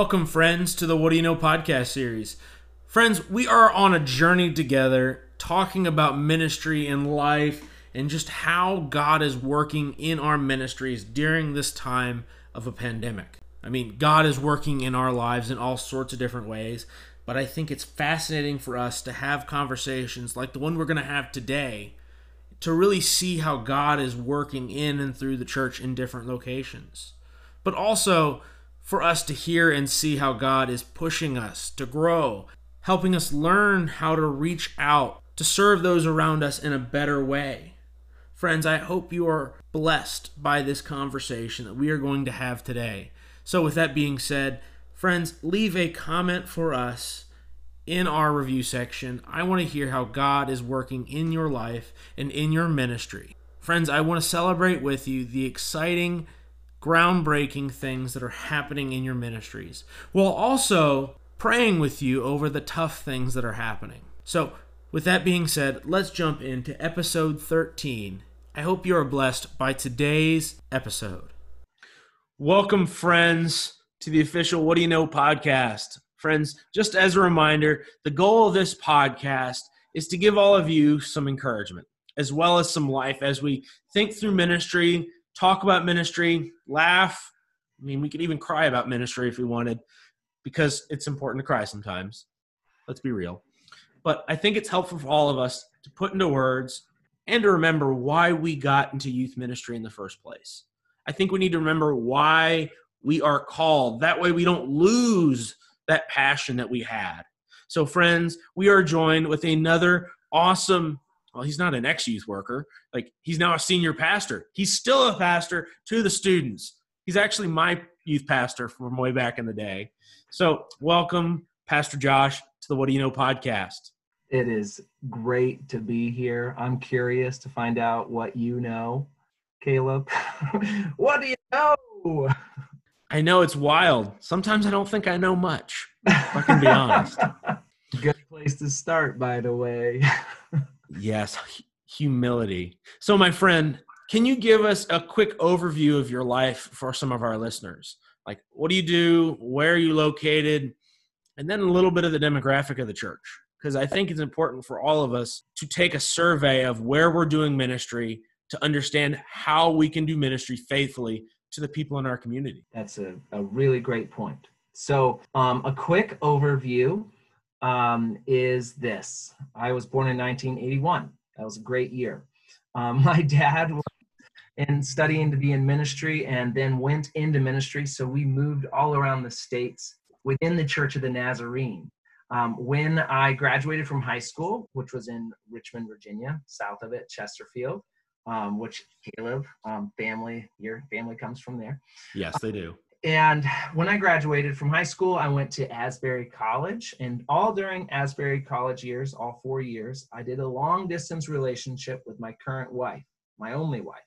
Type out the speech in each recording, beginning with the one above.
Welcome, friends, to the What Do You Know podcast series. Friends, we are on a journey together talking about ministry and life and just how God is working in our ministries during this time of a pandemic. I mean, God is working in our lives in all sorts of different ways, but I think it's fascinating for us to have conversations like the one we're going to have today to really see how God is working in and through the church in different locations. But also, for us to hear and see how God is pushing us to grow, helping us learn how to reach out to serve those around us in a better way. Friends, I hope you are blessed by this conversation that we are going to have today. So, with that being said, friends, leave a comment for us in our review section. I want to hear how God is working in your life and in your ministry. Friends, I want to celebrate with you the exciting groundbreaking things that are happening in your ministries, while also praying with you over the tough things that are happening. So, with that being said, let's jump into episode 13. I hope you are blessed by today's episode. Welcome, friends, to the official What Do You Know podcast. Friends, just as a reminder, the goal of this podcast is to give all of you some encouragement as well as some life as we think through ministry, talk about ministry, laugh. I mean, we could even cry about ministry if we wanted, because it's important to cry sometimes. Let's be real. But I think it's helpful for all of us to put into words and to remember why we got into youth ministry in the first place. I think we need to remember why we are called. That way we don't lose that passion that we had. So, friends, we are joined with another awesome well, he's not an ex youth worker. Like he's now a senior pastor. He's still a pastor to the students. He's actually my youth pastor from way back in the day. So, welcome, Pastor Josh, to the What Do You Know podcast. It is great to be here. I'm curious to find out what you know, Caleb. what do you know? I know it's wild. Sometimes I don't think I know much. If I can be honest. Good place to start, by the way. Yes, humility. So, my friend, can you give us a quick overview of your life for some of our listeners? Like, what do you do? Where are you located? And then a little bit of the demographic of the church. Because I think it's important for all of us to take a survey of where we're doing ministry to understand how we can do ministry faithfully to the people in our community. That's a, a really great point. So, um, a quick overview um, is this. I was born in 1981. That was a great year. Um, my dad was in studying to be in ministry and then went into ministry. So we moved all around the states within the Church of the Nazarene. Um, when I graduated from high school, which was in Richmond, Virginia, south of it, Chesterfield, um, which Caleb um, family, your family comes from there. Yes, they do and when I graduated from high school, I went to Asbury College. And all during Asbury College years, all four years, I did a long distance relationship with my current wife, my only wife,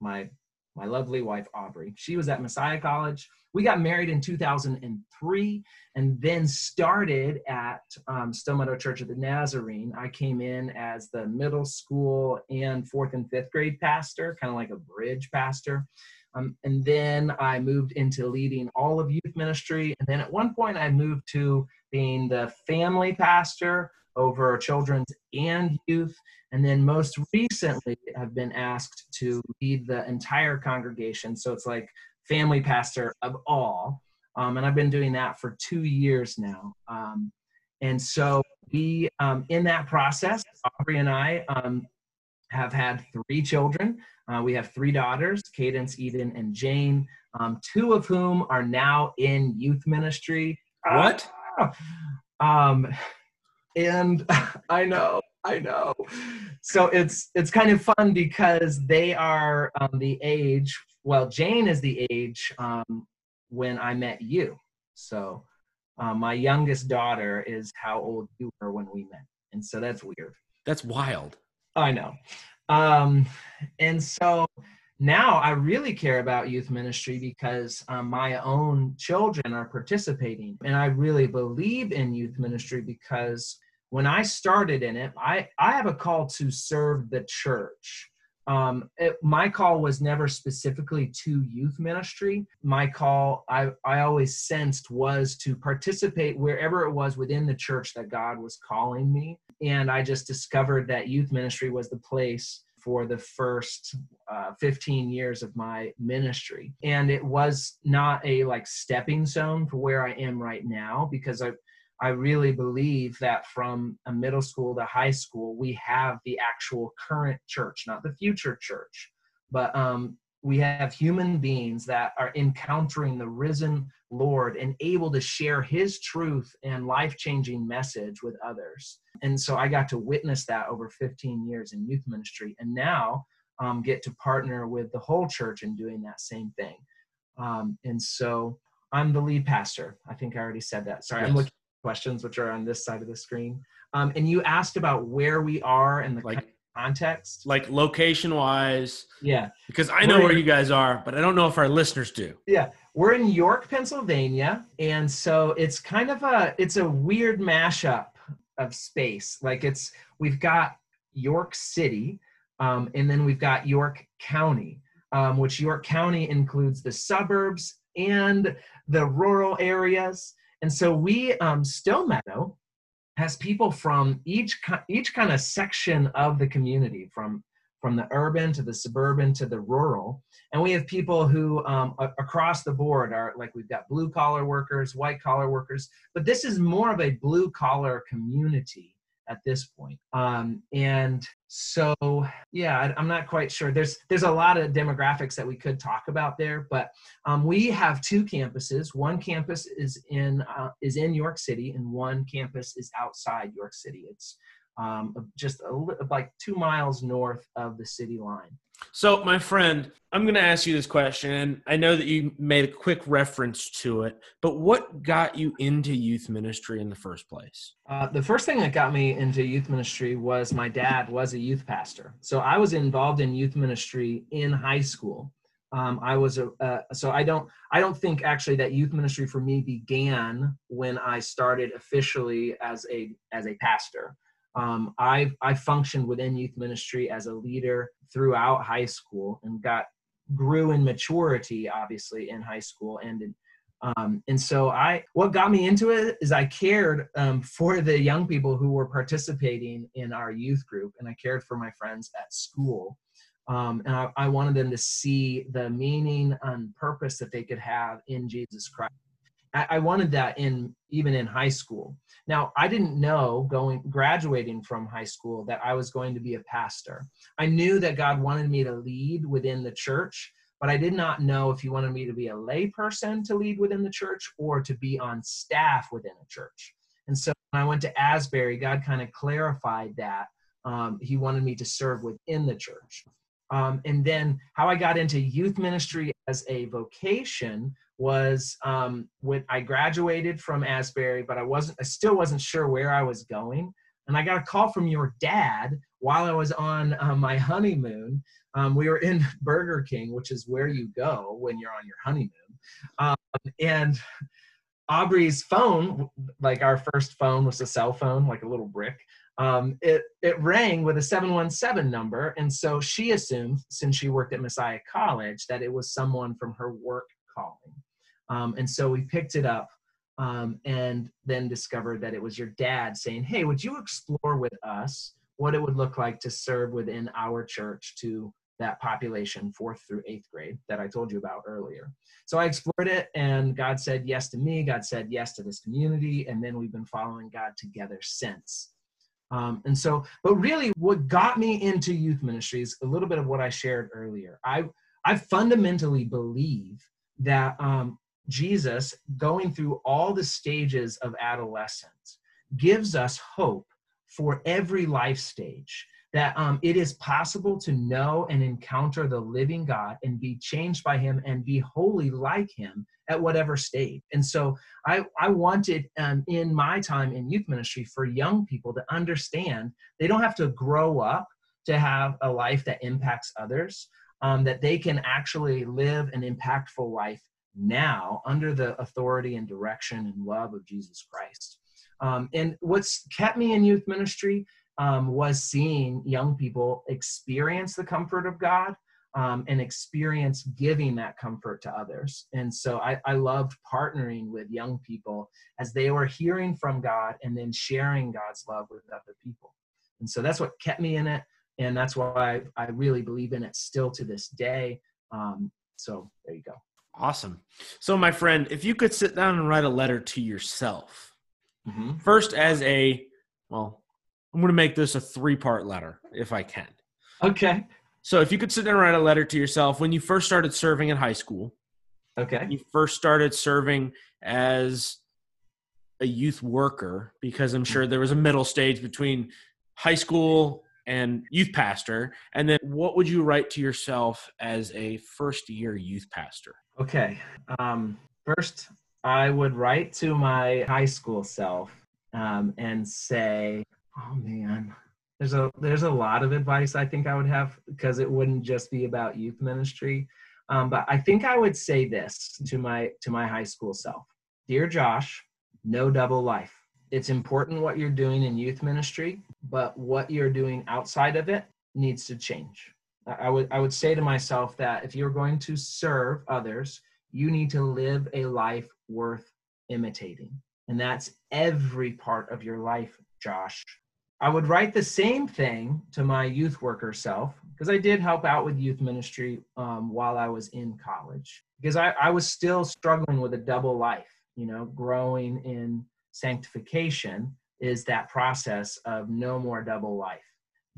my my lovely wife Aubrey. She was at Messiah College. We got married in 2003 and then started at um, Stillmeadow Church of the Nazarene. I came in as the middle school and fourth and fifth grade pastor, kind of like a bridge pastor. Um, and then I moved into leading all of youth ministry. And then at one point, I moved to being the family pastor over children's and youth. And then most recently, I've been asked to lead the entire congregation. So it's like family pastor of all. Um, and I've been doing that for two years now. Um, and so we, um, in that process, Aubrey and I um, have had three children. Uh, we have three daughters, Cadence, Eden, and Jane, um, two of whom are now in youth ministry. What? um, and I know, I know. So it's it's kind of fun because they are um, the age. Well, Jane is the age um, when I met you. So uh, my youngest daughter is how old you were when we met, and so that's weird. That's wild. I know. Um, and so now I really care about youth ministry because um, my own children are participating. And I really believe in youth ministry because when I started in it, I, I have a call to serve the church. Um, it, my call was never specifically to youth ministry. My call, I, I always sensed, was to participate wherever it was within the church that God was calling me. And I just discovered that youth ministry was the place for the first uh, 15 years of my ministry. And it was not a like stepping stone for where I am right now because I, I really believe that from a middle school to high school, we have the actual current church, not the future church, but um, we have human beings that are encountering the risen Lord and able to share his truth and life changing message with others. And so I got to witness that over 15 years in youth ministry and now um, get to partner with the whole church in doing that same thing. Um, and so I'm the lead pastor. I think I already said that. Sorry, yes. I'm looking questions which are on this side of the screen. Um, and you asked about where we are and the like, context, like location wise. Yeah, because I know We're where in, you guys are, but I don't know if our listeners do. Yeah, we're in York, Pennsylvania, and so it's kind of a it's a weird mashup of space. Like it's we've got York City, um, and then we've got York County, um, which York County includes the suburbs and the rural areas. And so we, um, Stillmeadow, has people from each each kind of section of the community, from from the urban to the suburban to the rural, and we have people who um, across the board are like we've got blue collar workers, white collar workers, but this is more of a blue collar community at this point. Um, and so, yeah, I, am not quite sure. There's there's a lot of demographics that we could talk about there, but um, we have two campuses. One campus is in uh, is in York City, and one campus is outside York City. It's um, just a, like two miles north of the city line. So, my friend, I'm going to ask you this question, and I know that you made a quick reference to it, but what got you into youth ministry in the first place? Uh, the first thing that got me into youth ministry was my dad was a youth pastor. So, I was involved in youth ministry in high school. Um, I was a uh, so I don't I don't think actually that youth ministry for me began when I started officially as a as a pastor. Um, I I functioned within youth ministry as a leader throughout high school and got grew in maturity obviously in high school and um, and so I what got me into it is I cared um, for the young people who were participating in our youth group and I cared for my friends at school. Um, and I, I wanted them to see the meaning and purpose that they could have in Jesus Christ. I, I wanted that in even in high school. Now, I didn't know going graduating from high school that I was going to be a pastor. I knew that God wanted me to lead within the church, but I did not know if he wanted me to be a lay person to lead within the church or to be on staff within a church. And so when I went to Asbury, God kind of clarified that um, he wanted me to serve within the church. Um, and then how I got into youth ministry as a vocation was um, when I graduated from Asbury, but I wasn't, I still wasn't sure where I was going. And I got a call from your dad while I was on uh, my honeymoon. Um, we were in Burger King, which is where you go when you're on your honeymoon. Um, and Aubrey's phone, like our first phone was a cell phone, like a little brick. Um, it it rang with a 717 number, and so she assumed, since she worked at Messiah College, that it was someone from her work calling. Um, and so we picked it up um, and then discovered that it was your dad saying, Hey, would you explore with us what it would look like to serve within our church to that population, fourth through eighth grade, that I told you about earlier? So I explored it, and God said yes to me. God said yes to this community. And then we've been following God together since. Um, and so, but really, what got me into youth ministries, a little bit of what I shared earlier. I I fundamentally believe that um, Jesus, going through all the stages of adolescence, gives us hope for every life stage. That um, it is possible to know and encounter the living God and be changed by Him and be wholly like Him at whatever stage. And so I, I wanted um, in my time in youth ministry for young people to understand they don't have to grow up to have a life that impacts others, um, that they can actually live an impactful life now under the authority and direction and love of Jesus Christ. Um, and what's kept me in youth ministry um, was seeing young people experience the comfort of God um, and experience giving that comfort to others. And so I, I loved partnering with young people as they were hearing from God and then sharing God's love with other people. And so that's what kept me in it. And that's why I, really believe in it still to this day. Um, so there you go. Awesome. So, my friend, if you could sit down and write a letter to yourself, Mm-hmm. first as a, well, I'm going to make this a three part letter if I can. Okay. So, if you could sit down and write a letter to yourself when you first started serving in high school, Okay. you first started serving as a youth worker, because I'm sure there was a middle stage between high school and youth pastor. And then what would you write to yourself as a first year youth pastor? Okay. Um, first, I would write to my high school self um, and say, "Oh man, there's a there's a lot of advice I think I would have because it wouldn't just be about youth ministry, um, but I think I would say this to my to my high school self: Dear Josh, no double life. It's important what you're doing in youth ministry, but what you're doing outside of it needs to change." I would I would say to myself that if you're going to serve others, you need to live a life worth imitating. And that's every part of your life, Josh. I would write the same thing to my youth worker self because I did help out with youth ministry um, while I was in college because I, I was still struggling with a double life. You know, growing in sanctification is that process of no more double life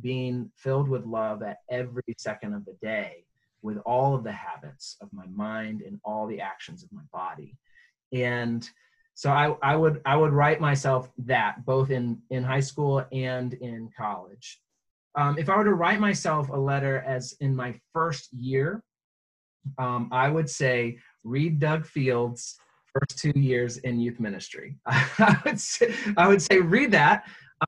being filled with love at every second of the day with all of the habits of my mind and all the actions of my body. And so I, I would i would write myself that both in in high school and in college. Um, if i were to write myself a letter as in my first year um, i would say read doug fields first two years in youth ministry i would say, I would say read that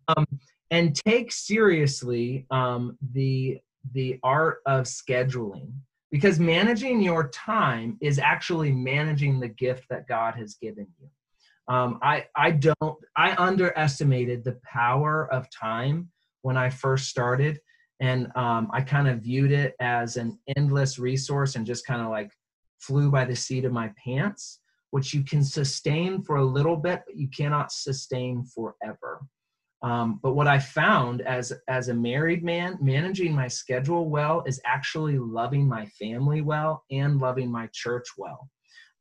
um, and take seriously um, the the art of scheduling because managing your time is actually managing the gift that God has given you. Um, I I don't I underestimated the power of time when I first started, and um, I kind of viewed it as an endless resource and just kind of like flew by the seat of my pants, which you can sustain for a little bit, but you cannot sustain forever. Um, but what I found as as a married man, managing my schedule well is actually loving my family well and loving my church well,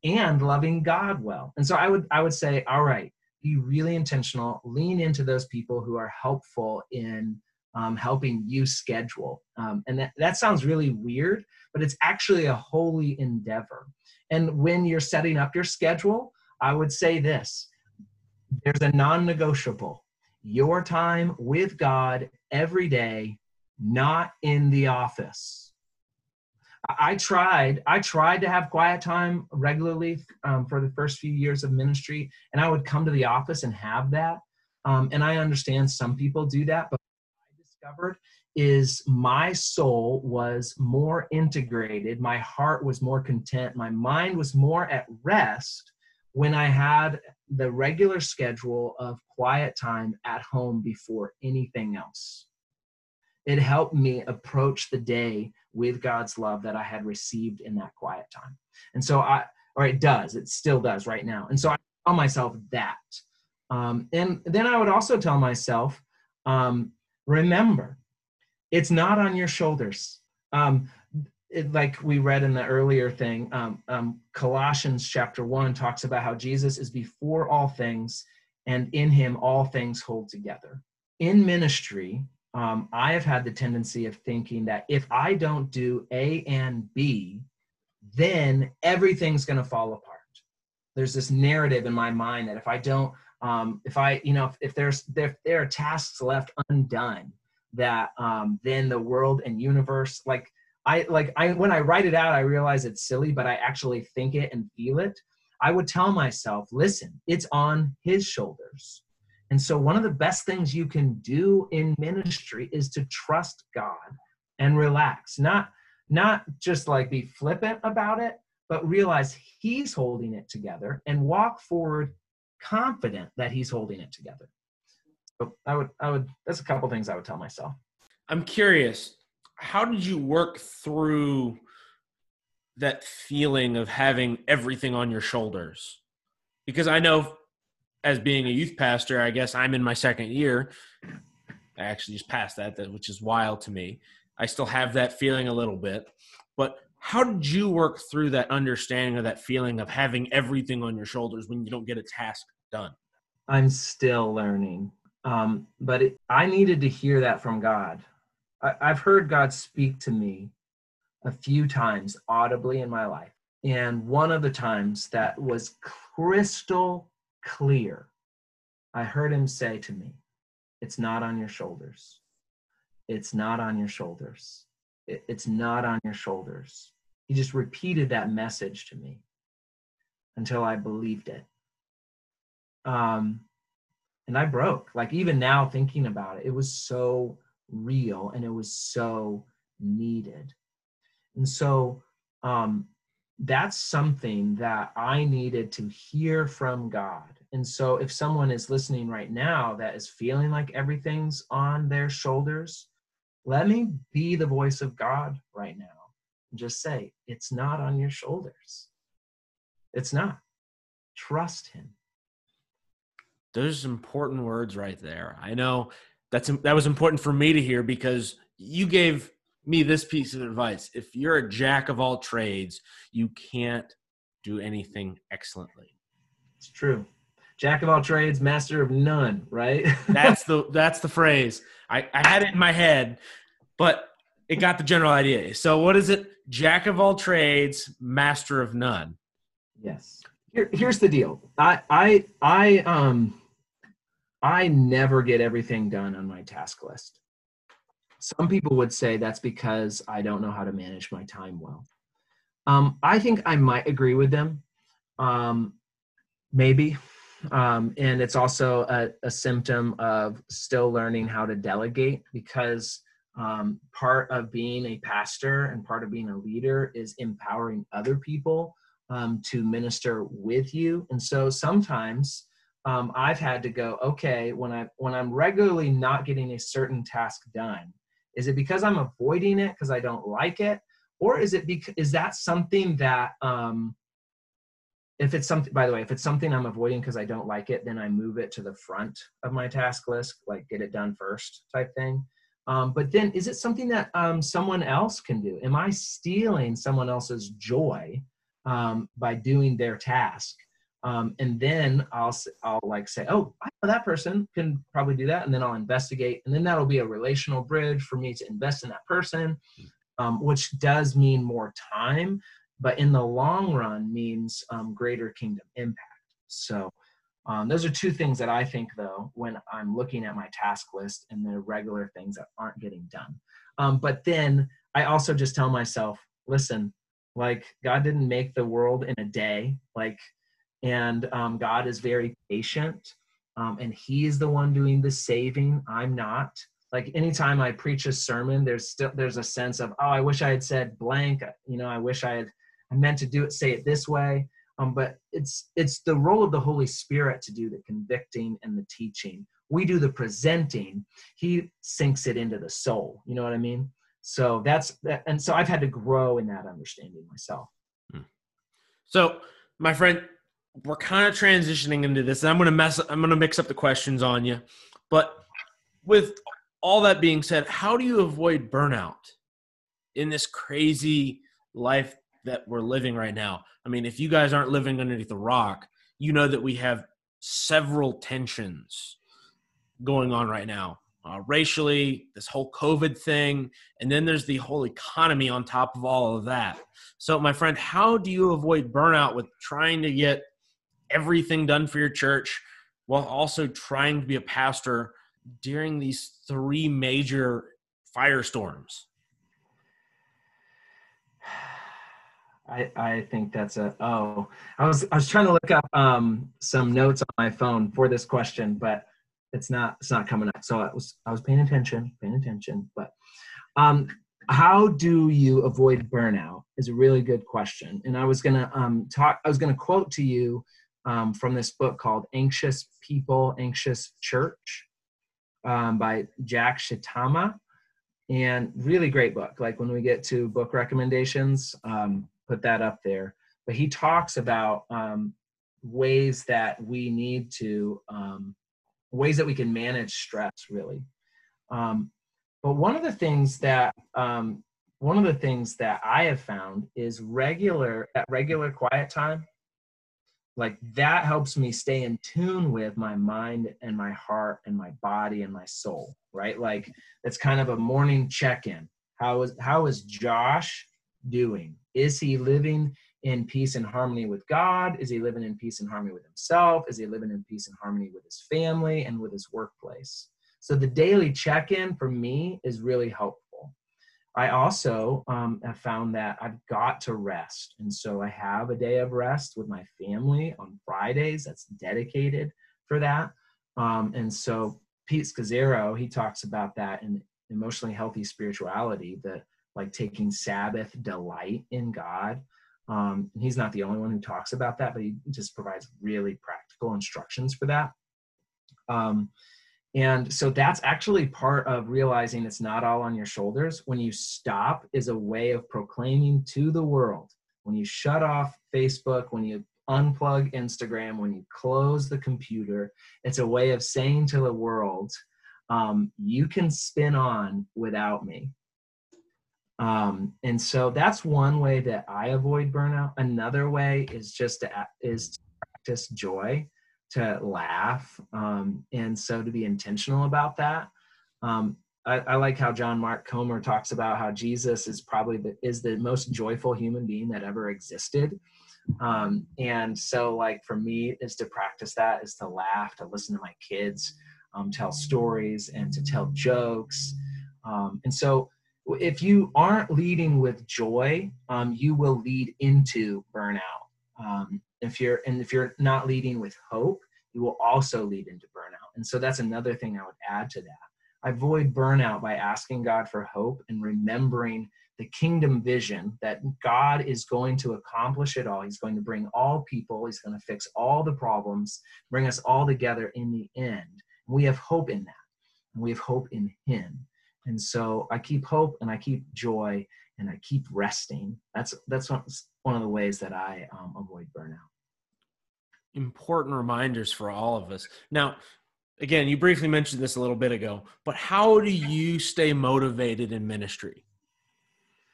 and loving God well. And so I would I would say, all right, be really intentional, lean into those people who are helpful in um, helping you schedule. Um, and that, that sounds really weird, but it's actually a holy endeavor. And when you're setting up your schedule, I would say this: there's a non-negotiable your time with God every day, not in the office. I tried. I tried to have quiet time regularly um, for the first few years of ministry, and I would come to the office and have that. Um, and I understand some people do that, but I discovered is my soul was more integrated, my heart was more content, my mind was more at rest when I had the regular schedule of quiet time at home before anything else. It helped me approach the day with God's love that I had received in that quiet time. And so I, or it does, it still does right now. And so I tell myself that. Um, and then I would also tell myself, um, remember, it's not on your shoulders. Um, it, like we read in the earlier thing, um, um, Colossians chapter one talks about how Jesus is before all things, and in him all things hold together. In ministry, um, I have had the tendency of thinking that if I don't do A and B, then everything's going to fall apart. There's this narrative in my mind that if I don't, um, if I, you know, if, if there's there, there are tasks left undone, that um, then the world and universe, like I like I when I write it out, I realize it's silly, but I actually think it and feel it. I would tell myself, listen, it's on his shoulders. And so one of the best things you can do in ministry is to trust God and relax. Not not just like be flippant about it, but realize he's holding it together and walk forward confident that he's holding it together. I would, I would, that's a couple things I would tell myself. I'm curious, how did you work through that feeling of having everything on your shoulders? Because I know as being a youth pastor, I guess I'm in my second year. I actually just passed that, which is wild to me. I still have that feeling a little bit. But how did you work through that understanding of that feeling of having everything on your shoulders when you don't get a task done? I'm still learning. Um, but it, I needed to hear that from God. I, I've heard God speak to me a few times audibly in my life. And one of the times that was crystal clear, I heard him say to me, It's not on your shoulders. It's not on your shoulders. It's not on your shoulders. He just repeated that message to me until I believed it. Um, and I broke. Like even now, thinking about it, it was so real and it was so needed. And so um, that's something that I needed to hear from God. And so if someone is listening right now that is feeling like everything's on their shoulders, let me be the voice of God right now. Just say, it's not on your shoulders. It's not. Trust Him. Those important words right there. I know that's that was important for me to hear because you gave me this piece of advice. If you're a jack of all trades, you can't do anything excellently. It's true. Jack of all trades, master of none, right? that's the that's the phrase. I, I had it in my head, but it got the general idea. So what is it? Jack of all trades, master of none. Yes. Here, here's the deal. I I I um I never get everything done on my task list. Some people would say that's because I don't know how to manage my time well. Um, I think I might agree with them. Um, maybe. Um, and it's also a, a, symptom of still learning how to delegate because um, part of being a pastor and part of being a leader is empowering other people um, to minister with you. And so sometimes um, I've had to go, okay, when I when I'm regularly not getting a certain task done, is it because I'm avoiding it because I don't like it, or is it because is that something that um, if it's something by the way if it's something i'm avoiding because i don't like it then i move it to the front of my task list like get it done first type thing. Um, but then is it something that um, someone else can do? Am i stealing someone else's joy um, by doing their task um, and then I'll I'll like say, oh, I know that person can probably do that, and then I'll investigate, and then that'll be a relational bridge for me to invest in that person, um, which does mean more time, but in the long run means um, greater kingdom impact. So. Um, those are two things that I think, though, when I'm looking at my task list and the regular things that aren't getting done. Um, but then I also just tell myself, listen, like God didn't make the world in a day. Like and um, God is very patient, um, and He is the one doing the saving. I'm not. Like anytime I preach a sermon, there's still there's a sense of oh, I wish I had said blank. You know, I wish I had I meant to do it, say it this way. Um, but it's it's the role of the Holy Spirit to do the convicting and the teaching. We do the presenting. He sinks it into the soul. You know what I mean? So that's and so I've had to grow in that understanding myself. Hmm. So, my friend, we're kind of transitioning into this. And I'm gonna mess. I'm gonna mix up the questions on you, but with all that being said, how do you avoid burnout in this crazy life that we're living right now? I mean, if you guys aren't living underneath the rock, you know that we have several tensions going on right now. Uh, racially, this whole COVID thing, and then there's the whole economy on top of all of that. So, my friend, how do you avoid burnout with trying to get everything done for your church while also trying to be a pastor during these three major firestorms? I, I think that's a oh I was I was trying to look up um, some notes on my phone for this question, but it's not it's not coming up. So I was I was paying attention, paying attention. But um, how do you avoid burnout is a really good question. And I was gonna um, talk. I was gonna quote to you um, from this book called Anxious People, Anxious Church. um, by Jack Shitama. And really great book. Like when we get to book recommendations, um, put that up there. But he talks about um, ways that we need to, um, ways that we can manage stress, really. Um, but one of the things that one of the things that I have found is regular at regular quiet time like that helps me stay in tune with my mind and my heart and my body and my soul right? Like it's kind of a morning check-in. How is how is josh doing? Is he living in peace and harmony with god? Is he living in peace and harmony with himself? Is he living in peace and harmony with his family and with his workplace? So the daily check-in for me is really helpful I also um, have found that I've got to rest. And so I have a day of rest with my family on Fridays that's dedicated for that. Um, and so Pete Scazzero, he talks about that in emotionally healthy spirituality, that like taking Sabbath delight in God. Um, he's not the only one who talks about that, but he just provides really practical instructions for that. Um, and so that's actually part of realizing it's not all on your shoulders. When you stop, is a way of proclaiming to the world. When you shut off Facebook, when you unplug Instagram, when you close the computer, it's a way of saying to the world, um, you can spin on without me. Um, and so that's one way that I avoid burnout. Another way is just to is to practice joy to laugh um, and so to be intentional about that. Um, I, I, like how john mark comer talks about how jesus is probably the is the most joyful human being that ever existed. Um, and so like for me is to practice that is to laugh to listen to my kids um, tell stories and to tell jokes. Um, and so if you aren't leading with joy um, you will lead into burnout. Um, if you're and if you're not leading with hope you will also lead into burnout. And so that's another thing i would add to that. I avoid burnout by asking god for hope and remembering the kingdom vision that god is going to accomplish it all. He's going to bring all people. He's going to fix all the problems bring us all together in the end. We have hope in that. And we have hope in him. And so i keep hope and i keep joy and i keep resting. That's that's one of the ways that i um, avoid burnout important reminders for all of us. Now, again, you briefly mentioned this a little bit ago, but how do you stay motivated in ministry?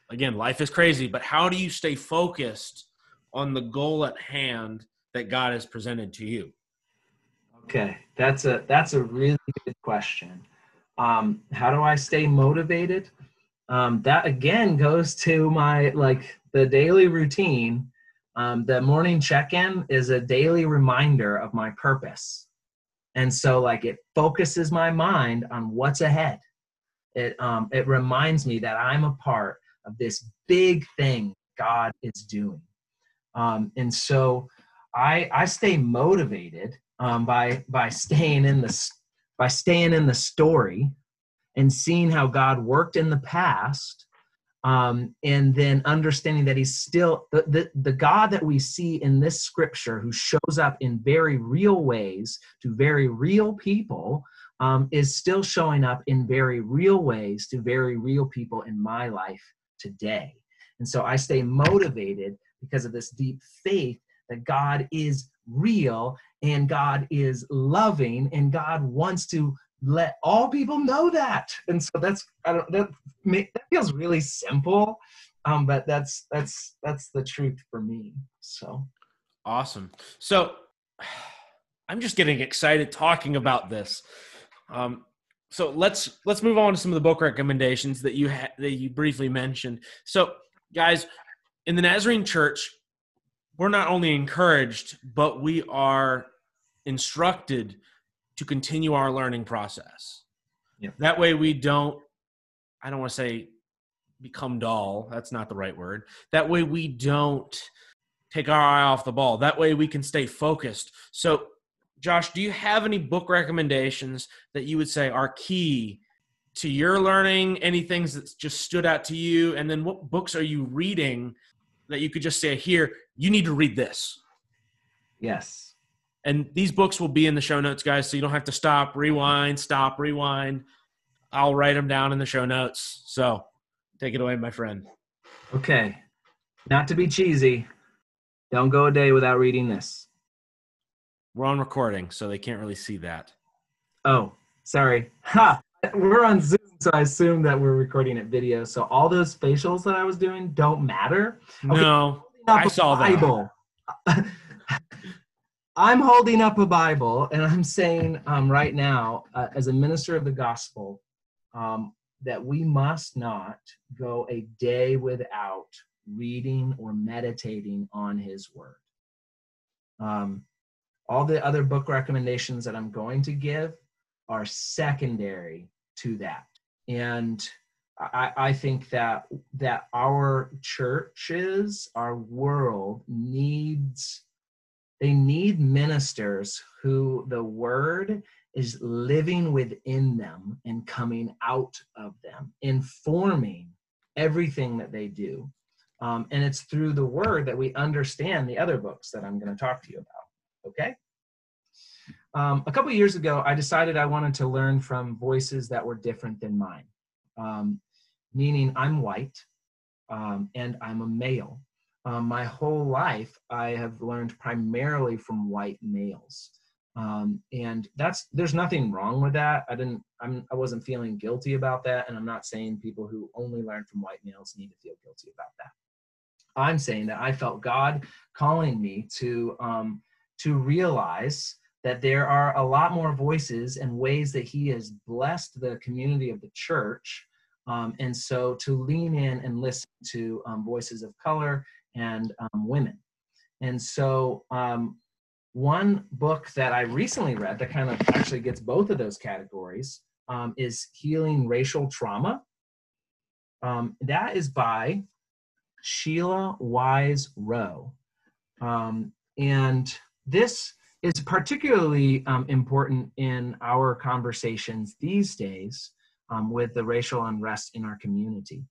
Again, life is crazy, but how do you stay focused on the goal at hand that God has presented to you? Okay, that's a that's a really good question. Um, how do I stay motivated? Um, that again goes to my like the daily routine um, the morning check-in is a daily reminder of my purpose. And so like it focuses my mind on what's ahead. It um, it reminds me that i'm a part of this big thing god is doing. Um, and so i i stay motivated um, by by staying in the by staying in the story and seeing how god worked in the past um, and then understanding that he's still the, the, the god that we see in this scripture who shows up in very real ways to very real people um, is still showing up in very real ways to very real people in my life today. And so i stay motivated because of this deep faith that god is real and god is loving and god wants to let all people know that. And so that's i don't that, that feels really simple um but that's that's that's the truth for me so. Awesome. So i'm just getting excited talking about this. Um so let's let's move on to some of the book recommendations that you ha- that you briefly mentioned. So guys in the nazarene church we're not only encouraged but we are instructed to continue our learning process. That way we don't, I don't want to say become dull. That's not the right word. That way we don't take our eye off the ball. That way we can stay focused. So, Josh, do you have any book recommendations that you would say are key to your learning? Any things that just stood out to you? And then what books are you reading that you could just say, here, you need to read this? Yes. And these books will be in the show notes, guys, so you don't have to stop, rewind, stop, rewind. I'll write them down in the show notes. So take it away, my friend. Okay. Not to be cheesy, don't go a day without reading this. We're on recording, so they can't really see that. Oh, sorry. Ha! We're on Zoom, so I assume that we're recording it video. So all those facials that I was doing don't matter. No, I saw Bible. that. I'm holding up a Bible and I'm saying um, right now, uh, as a minister of the gospel, um, that we must not go a day without reading or meditating on his word. Um, all the other book recommendations that I'm going to give are secondary to that. And I, I think that that our churches, our world needs they need ministers who the word is living within them and coming out of them, informing everything that they do. Um, and it's through the word that we understand the other books that I'm going to talk to you about. Okay? Um, a couple years ago, I decided I wanted to learn from voices that were different than mine, um, meaning I'm white um, and I'm a male um, my whole life i have learned primarily from white males. Um, and that's there's nothing wrong with that. I didn't I'm, i wasn't feeling guilty about that. And i'm not saying people who only learn from white males need to feel guilty about that. I'm saying that i felt god calling me to um, to realize that there are a lot more voices and ways that he has blessed the community of the church. Um, and so to lean in and listen to um, voices of color and um, women. And so, um, one book that I recently read that kind of actually gets both of those categories um, is Healing Racial Trauma. Um, that is by Sheila Wise Rowe. Um, and this is particularly um, important in our conversations these days with the racial unrest in our community.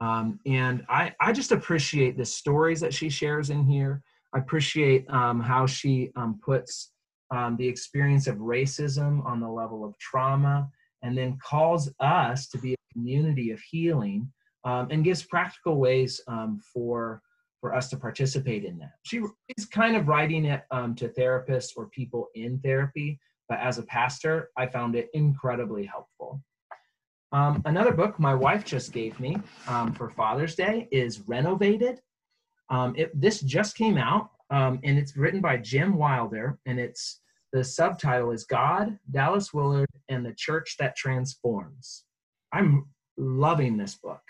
Um, and I, I just appreciate the stories that she shares in here. I appreciate um, how she um, puts um, the experience of racism on the level of trauma and then calls us to be a community of healing um, and gives practical ways um, for, for us to participate in that. She is kind of writing it to therapists or people in therapy, but as a pastor, I found it incredibly helpful. Um, another book my wife just gave me um, for Father's Day is Renovated. Um, it, this just came out, um, and it's written by Jim Wilder, and it's the subtitle is God, Dallas Willard, and the Church That Transforms. I'm loving this book.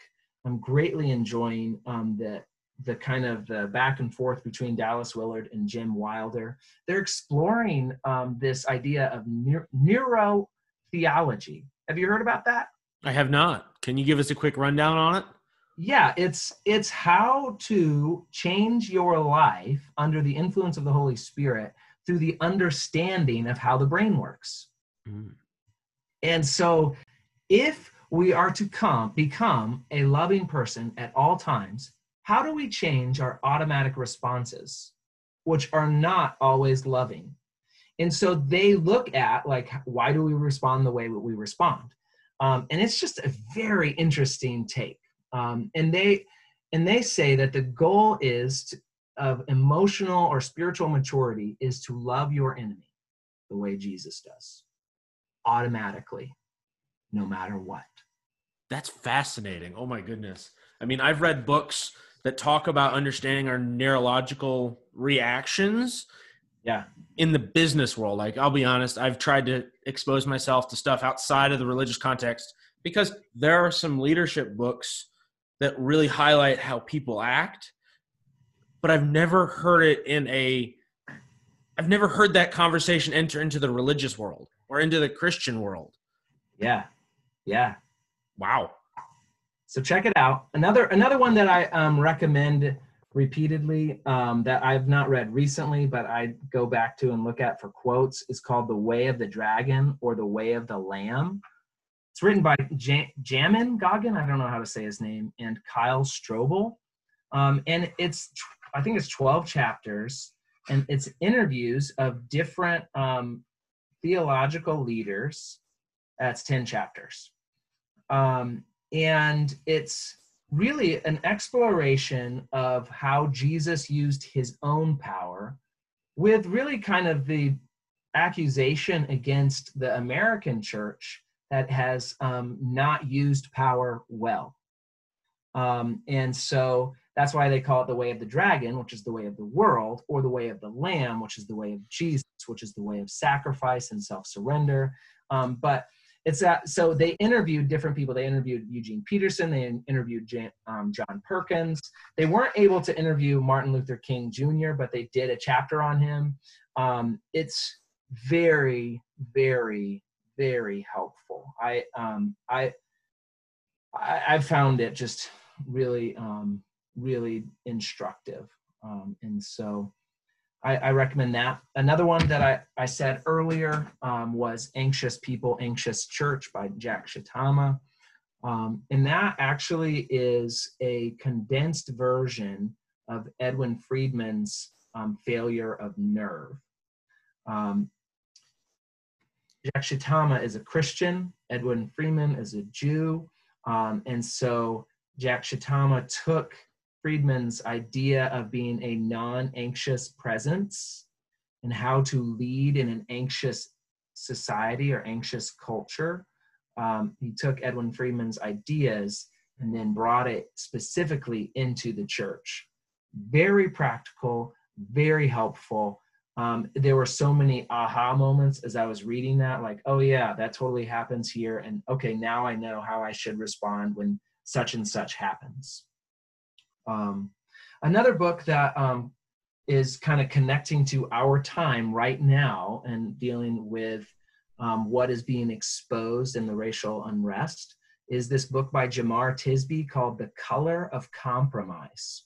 I'm greatly enjoying um, the the kind of the back and forth between Dallas Willard and Jim Wilder. They're exploring um, this idea of neuro theology. Have you heard about that? I have not. Can you give us a quick rundown on it? Yeah, it's it's how to change your life under the influence of the Holy Spirit through the understanding of how the brain works. Mm. And so if we are to come become a loving person at all times, how do we change our automatic responses which are not always loving? And so they look at like why do we respond the way that we respond? Um, and it's just a very interesting take. Um, and they and they say that the goal is to, of emotional or spiritual maturity is to love your enemy the way Jesus does, automatically, no matter what. That's fascinating. Oh my goodness. I mean, I've read books that talk about understanding our neurological reactions yeah. In the business world like i'll be honest i've tried to expose myself to stuff outside of the religious context because there are some leadership books that really highlight how people act but i've never heard it in a i've never heard that conversation enter into the religious world or into the christian world. Yeah. Yeah. Wow. So check it out. Another another one that i um, recommend repeatedly um, that I've not read recently, but I go back to and look at for quotes is called The Way of the Dragon or The Way of the Lamb. It's written by J- Jamin Goggin, I don't know how to say his name, and Kyle Strobel. Um, and it's, I think it's 12 chapters. and it's interviews of different um, theological leaders. That's 10 chapters. Um, and it's really an exploration of how Jesus used his own power with really kind of the accusation against the American church that has um, not used power well. Um, and so that's why they call it the way of the dragon, which is the way of the world, or the way of the lamb, which is the way of Jesus, which is the way of sacrifice and self surrender. Um, but it's that so they interviewed different people. They interviewed eugene peterson they interviewed Jan, um, john perkins. They weren't able to interview martin luther king jr but they did a chapter on him. Um, it's very very very helpful. I um, i i found it just really um, really instructive. Um, and so I, I, recommend that. Another one that I, I said earlier um, was Anxious People, Anxious Church by Jack Shitama. Um, and that actually is a condensed version of Edwin Friedman's um, Failure of Nerve. Um, Jack Shitama is a Christian, Edwin Friedman is a Jew. Um, and so Jack Shitama took Friedman's idea of being a non anxious presence and how to lead in an anxious society or anxious culture. Um, he took Edwin Friedman's ideas and then brought it specifically into the church. Very practical, very helpful. Um, there were so many aha moments as I was reading that, like, oh, yeah, that totally happens here. And okay, now I know how I should respond when such and such happens. Um, another book that um, is kind of connecting to our time right now and dealing with um, what is being exposed in the racial unrest is this book by Jemar Tisby called The Color of Compromise.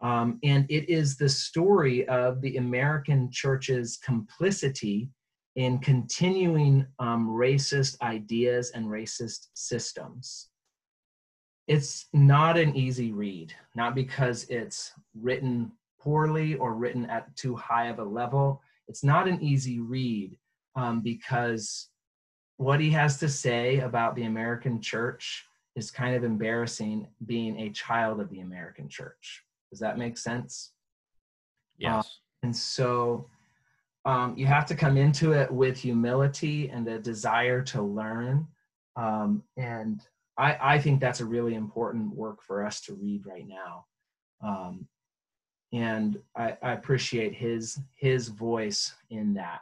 Um, and it is the story of the American church's complicity in continuing um, racist ideas and racist systems it's not an easy read, not because it's written poorly or written at too high of a level. It's not an easy read um, because what he has to say about the American church is kind of embarrassing being a child of the American church. Does that make sense? Yes. Um, and so um, you have to come into it with humility and a desire to learn. Um, and I, I think that's a really important work for us to read right now. Um, and I, I appreciate his his voice in that.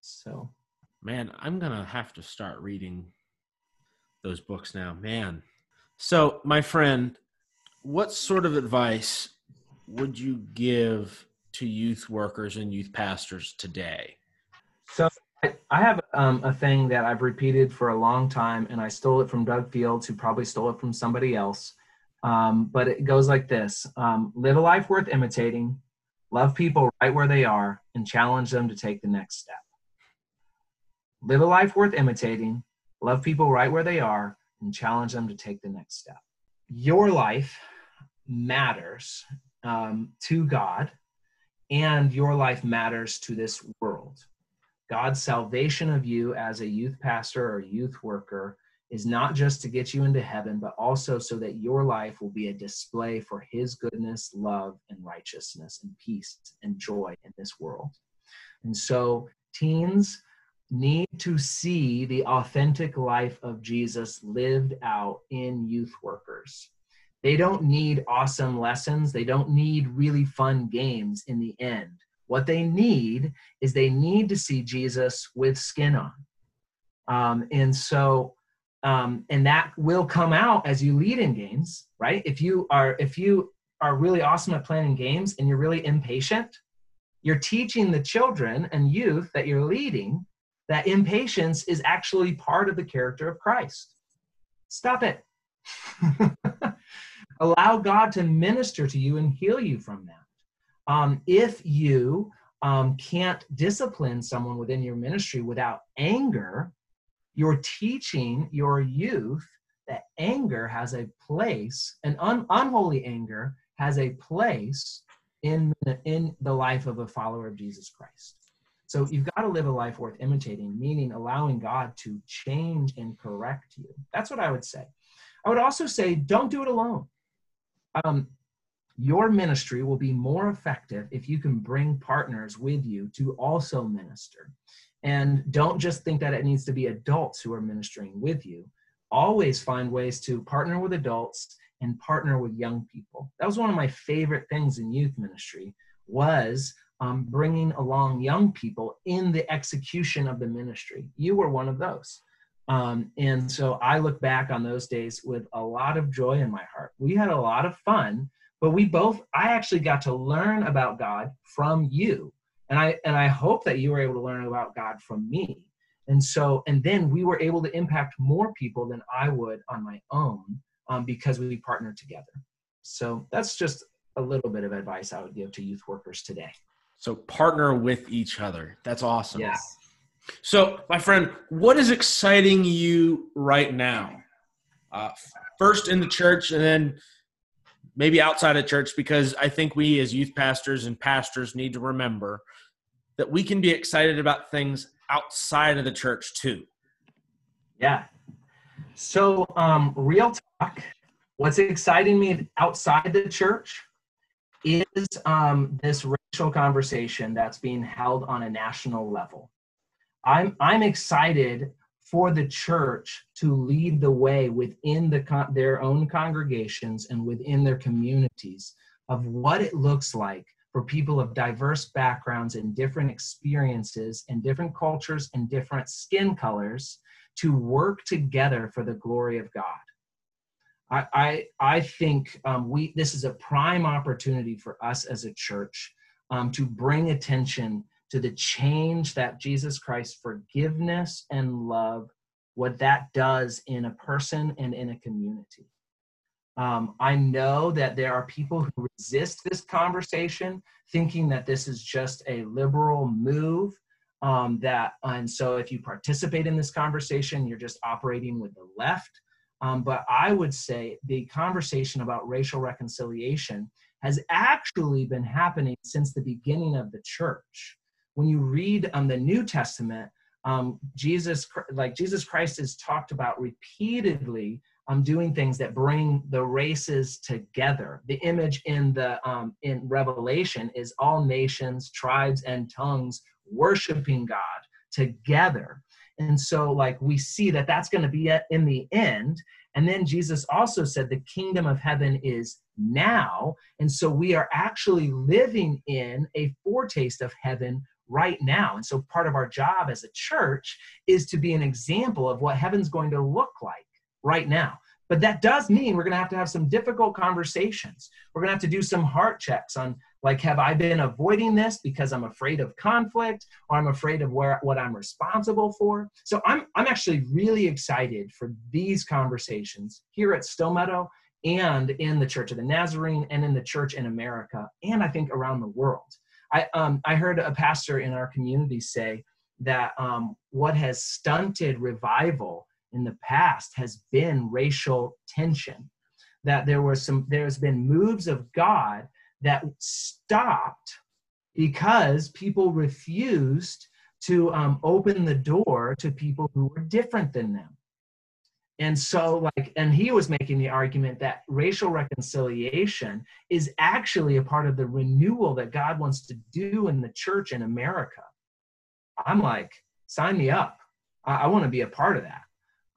So man, I'm gonna have to start reading those books now. Man. So my friend, what sort of advice would you give to youth workers and youth pastors today? So I have um, a thing that I've repeated for a long time, and I stole it from Doug Fields, who probably stole it from somebody else. Um, but it goes like this um, Live a life worth imitating, love people right where they are, and challenge them to take the next step. Live a life worth imitating, love people right where they are, and challenge them to take the next step. Your life matters um, to God, and your life matters to this world. God's salvation of you as a youth pastor or youth worker is not just to get you into heaven, but also so that your life will be a display for His goodness, love, and righteousness, and peace and joy in this world. And so, teens need to see the authentic life of Jesus lived out in youth workers. They don't need awesome lessons, they don't need really fun games in the end. What they need is they need to see Jesus with skin on. Um, and so, um, and that will come out as you lead in games, right? If you are, if you are really awesome at planning games and you're really impatient, you're teaching the children and youth that you're leading that impatience is actually part of the character of Christ. Stop it. Allow God to minister to you and heal you from that. Um, if you um, can't discipline someone within your ministry without anger, you're teaching your youth that anger has a place, and un- unholy anger has a place in in the life of a follower of Jesus Christ. So you've got to live a life worth imitating, meaning allowing God to change and correct you. That's what I would say. I would also say don't do it alone. Um, your ministry will be more effective if you can bring partners with you to also minister. And don't just think that it needs to be adults who are ministering with you. Always find ways to partner with adults and partner with young people. That was one of my favorite things in youth ministry was um, bringing along young people in the execution of the ministry. You were one of those. Um, and so I look back on those days with a lot of joy in my heart. We had a lot of fun, but we both, I actually got to learn about God from you. And I, and I hope that you were able to learn about God from me. And so, and then we were able to impact more people than I would on my own um, because we partnered together. So that's just a little bit of advice I would give to youth workers today. So partner with each other. That's awesome. Yes. So, my friend, what is exciting you right now? Uh, first in the church, and then maybe outside of church, because I think we as youth pastors and pastors need to remember that we can be excited about things outside of the church too. Yeah. So, um, real talk, what's exciting me outside the church is um, this racial conversation that's being held on a national level. I'm, I'm excited for the church to lead the way within the con- their own congregations and within their communities of what it looks like for people of diverse backgrounds and different experiences and different cultures and different skin colors to work together for the glory of God. I, I, I think um, we this is a prime opportunity for us as a church um, to bring attention to the change that Jesus Christ's forgiveness and love, what that does in a person and in a community. Um, I know that there are people who resist this conversation, thinking that this is just a liberal move. Um, that and so if you participate in this conversation, you're just operating with the left. Um, but I would say the conversation about racial reconciliation has actually been happening since the beginning of the church. When you read um, the New Testament, um, Jesus, like Jesus Christ, is talked about repeatedly um, doing things that bring the races together. The image in the um, in Revelation is all nations, tribes, and tongues worshiping God together. And so, like, we see that that's going to be in the end. And then Jesus also said the kingdom of heaven is now. And so, we are actually living in a foretaste of heaven right now. And so, part of our job as a church is to be an example of what heaven's going to look like right now. But that does mean we're going to have to have some difficult conversations. We're going to have to do some heart checks on like have i been avoiding this because i'm afraid of conflict or i'm afraid of where what i'm responsible for so i'm i'm actually really excited for these conversations here at stillmeadow and in the church of the nazarene and in the church in america and i think around the world i um i heard a pastor in our community say that um, what has stunted revival in the past has been racial tension that there was some there's been moves of god that stopped because people refused to um, open the door to people who were different than them. And so, like, and he was making the argument that racial reconciliation is actually a part of the renewal that God wants to do in the church in America. I'm like, sign me up. I, I want to be a part of that.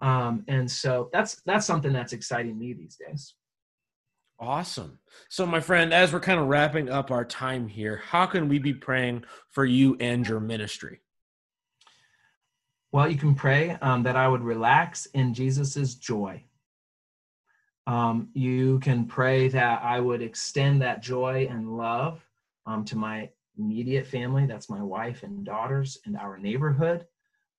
Um, and so that's that's something that's exciting me these days. Awesome. So, my friend, as we're kind of wrapping up our time here, how can we be praying for you and your ministry? Well, you can pray um, that I would relax in Jesus's joy. Um, you can pray that I would extend that joy and love um, to my immediate family that's my wife and daughters and our neighborhood,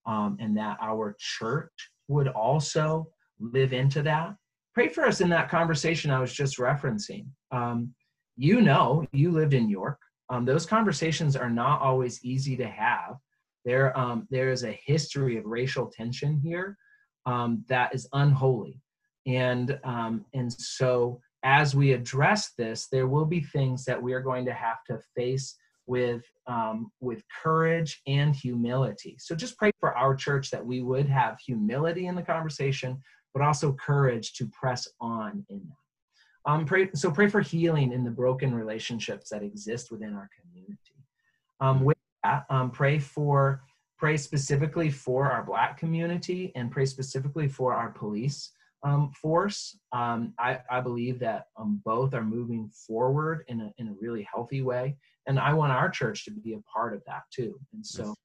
um, and that our church would also live into that pray for us in that conversation I was just referencing. Um, you know, you lived in York. Um, those conversations are not always easy to have. There, um, there is a history of racial tension here um, that is unholy, and um, and so as we address this, there will be things that we are going to have to face with um, with courage and humility. So just pray for our church that we would have humility in the conversation, but also courage to press on in that. Um, pray, so pray for healing in the broken relationships that exist within our community. Um, um, pray for pray specifically for our Black community and pray specifically for our police um, force. Um, I, I, believe that um, both are moving forward in a, in a really healthy way. And I want our church to be a part of that too. And so yes.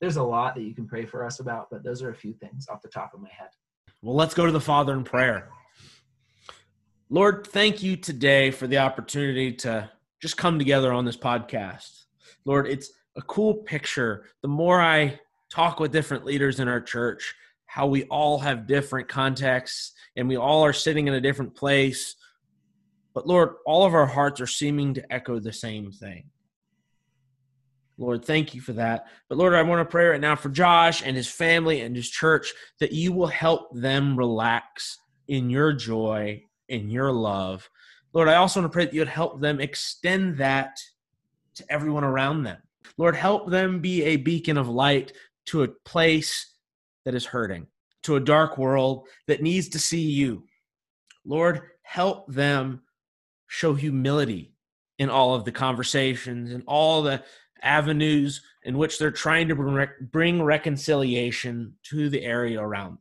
there's a lot that you can pray for us about, but those are a few things off the top of my head. Well, let's go to the Father in prayer. Lord, thank you today for the opportunity to just come together on this podcast. Lord, it's a cool picture. The more I talk with different leaders in our church, how we all have different contexts and we all are sitting in a different place. But Lord, all of our hearts are seeming to echo the same thing. Lord, thank you for that. But Lord, I want to pray right now for Josh and his family and his church that you will help them relax in your joy, in your love. Lord, I also want to pray that you would help them extend that to everyone around them. Lord, help them be a beacon of light to a place that is hurting, to a dark world that needs to see you. Lord, help them show humility in all of the conversations and all the avenues in which they're trying to bring reconciliation to the area around them.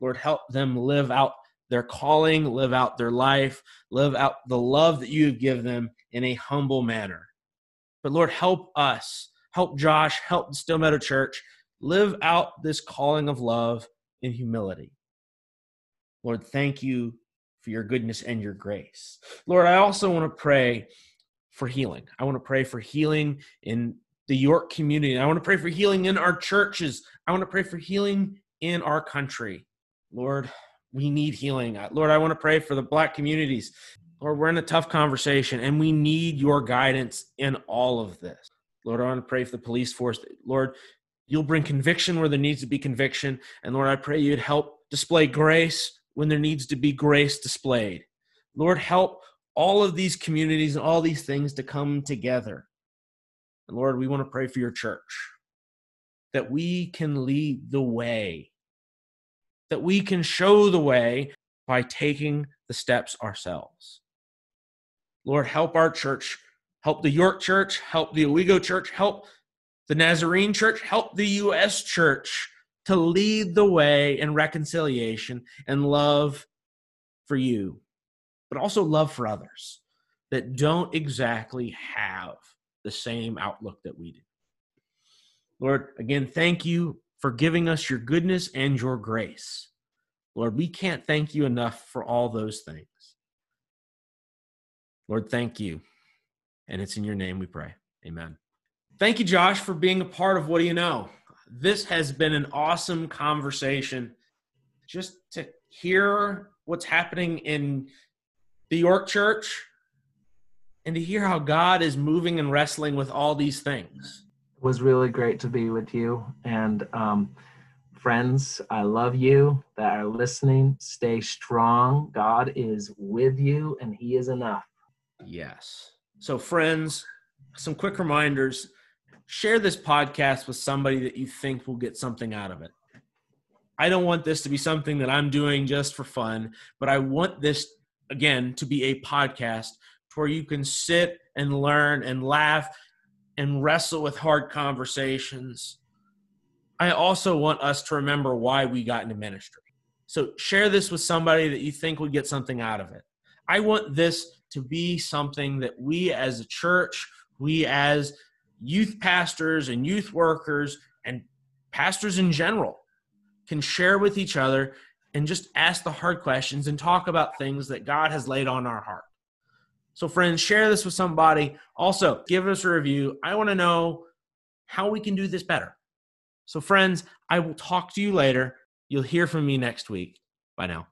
Lord, help them live out their calling, live out their life, live out the love that you give them in a humble manner. But Lord, help us, help Josh, help the Stillmeadow Church live out this calling of love in humility. Lord, thank you for your goodness and your grace. Lord, I also want to pray for healing. I want to pray for healing in the York community. I want to pray for healing in our churches. I want to pray for healing in our country. Lord, we need healing. Lord, I want to pray for the black communities. Lord, we're in a tough conversation and we need your guidance in all of this. Lord, I want to pray for the police force. Lord, You'll bring conviction where there needs to be conviction. And Lord, I pray you'd help display grace when there needs to be grace displayed. Lord, help all of these communities and all these things to come together. And Lord, we want to pray for your church that we can lead the way, that we can show the way by taking the steps ourselves. Lord, help our church, help the York church, help the Owego church, help the Nazarene Church Help the U.S. Church to lead the way in reconciliation and love for you, but also love for others that don't exactly have the same outlook that we do. Lord, again, thank you for giving us your goodness and your grace. Lord, we can't thank you enough for all those things. Lord, thank you. And it's in your name we pray. Amen. Thank you, Josh, for being a part of What Do You Know? This has been an awesome conversation. Just to hear what's happening in the York Church and to hear how God is moving and wrestling with all these things. It was really great to be with you. And um, friends, I love you that are listening. Stay strong. God is with you and He is enough. Yes. So, friends, some quick reminders share this podcast with somebody that you think will get something out of it. I don't want this to be something that I'm doing just for fun, but I want this, again, to be a podcast where you can sit and learn and laugh and wrestle with hard conversations. I also want us to remember why we got into ministry. So share this with somebody that you think would get something out of it. I want this to be something that we as a church, we as youth pastors and youth workers and pastors in general can share with each other and just ask the hard questions and talk about things that God has laid on our heart. So, friends, share this with somebody. Also, give us a review. I want to know how we can do this better. So, friends, I will talk to you later. You'll hear from me next week. Bye now.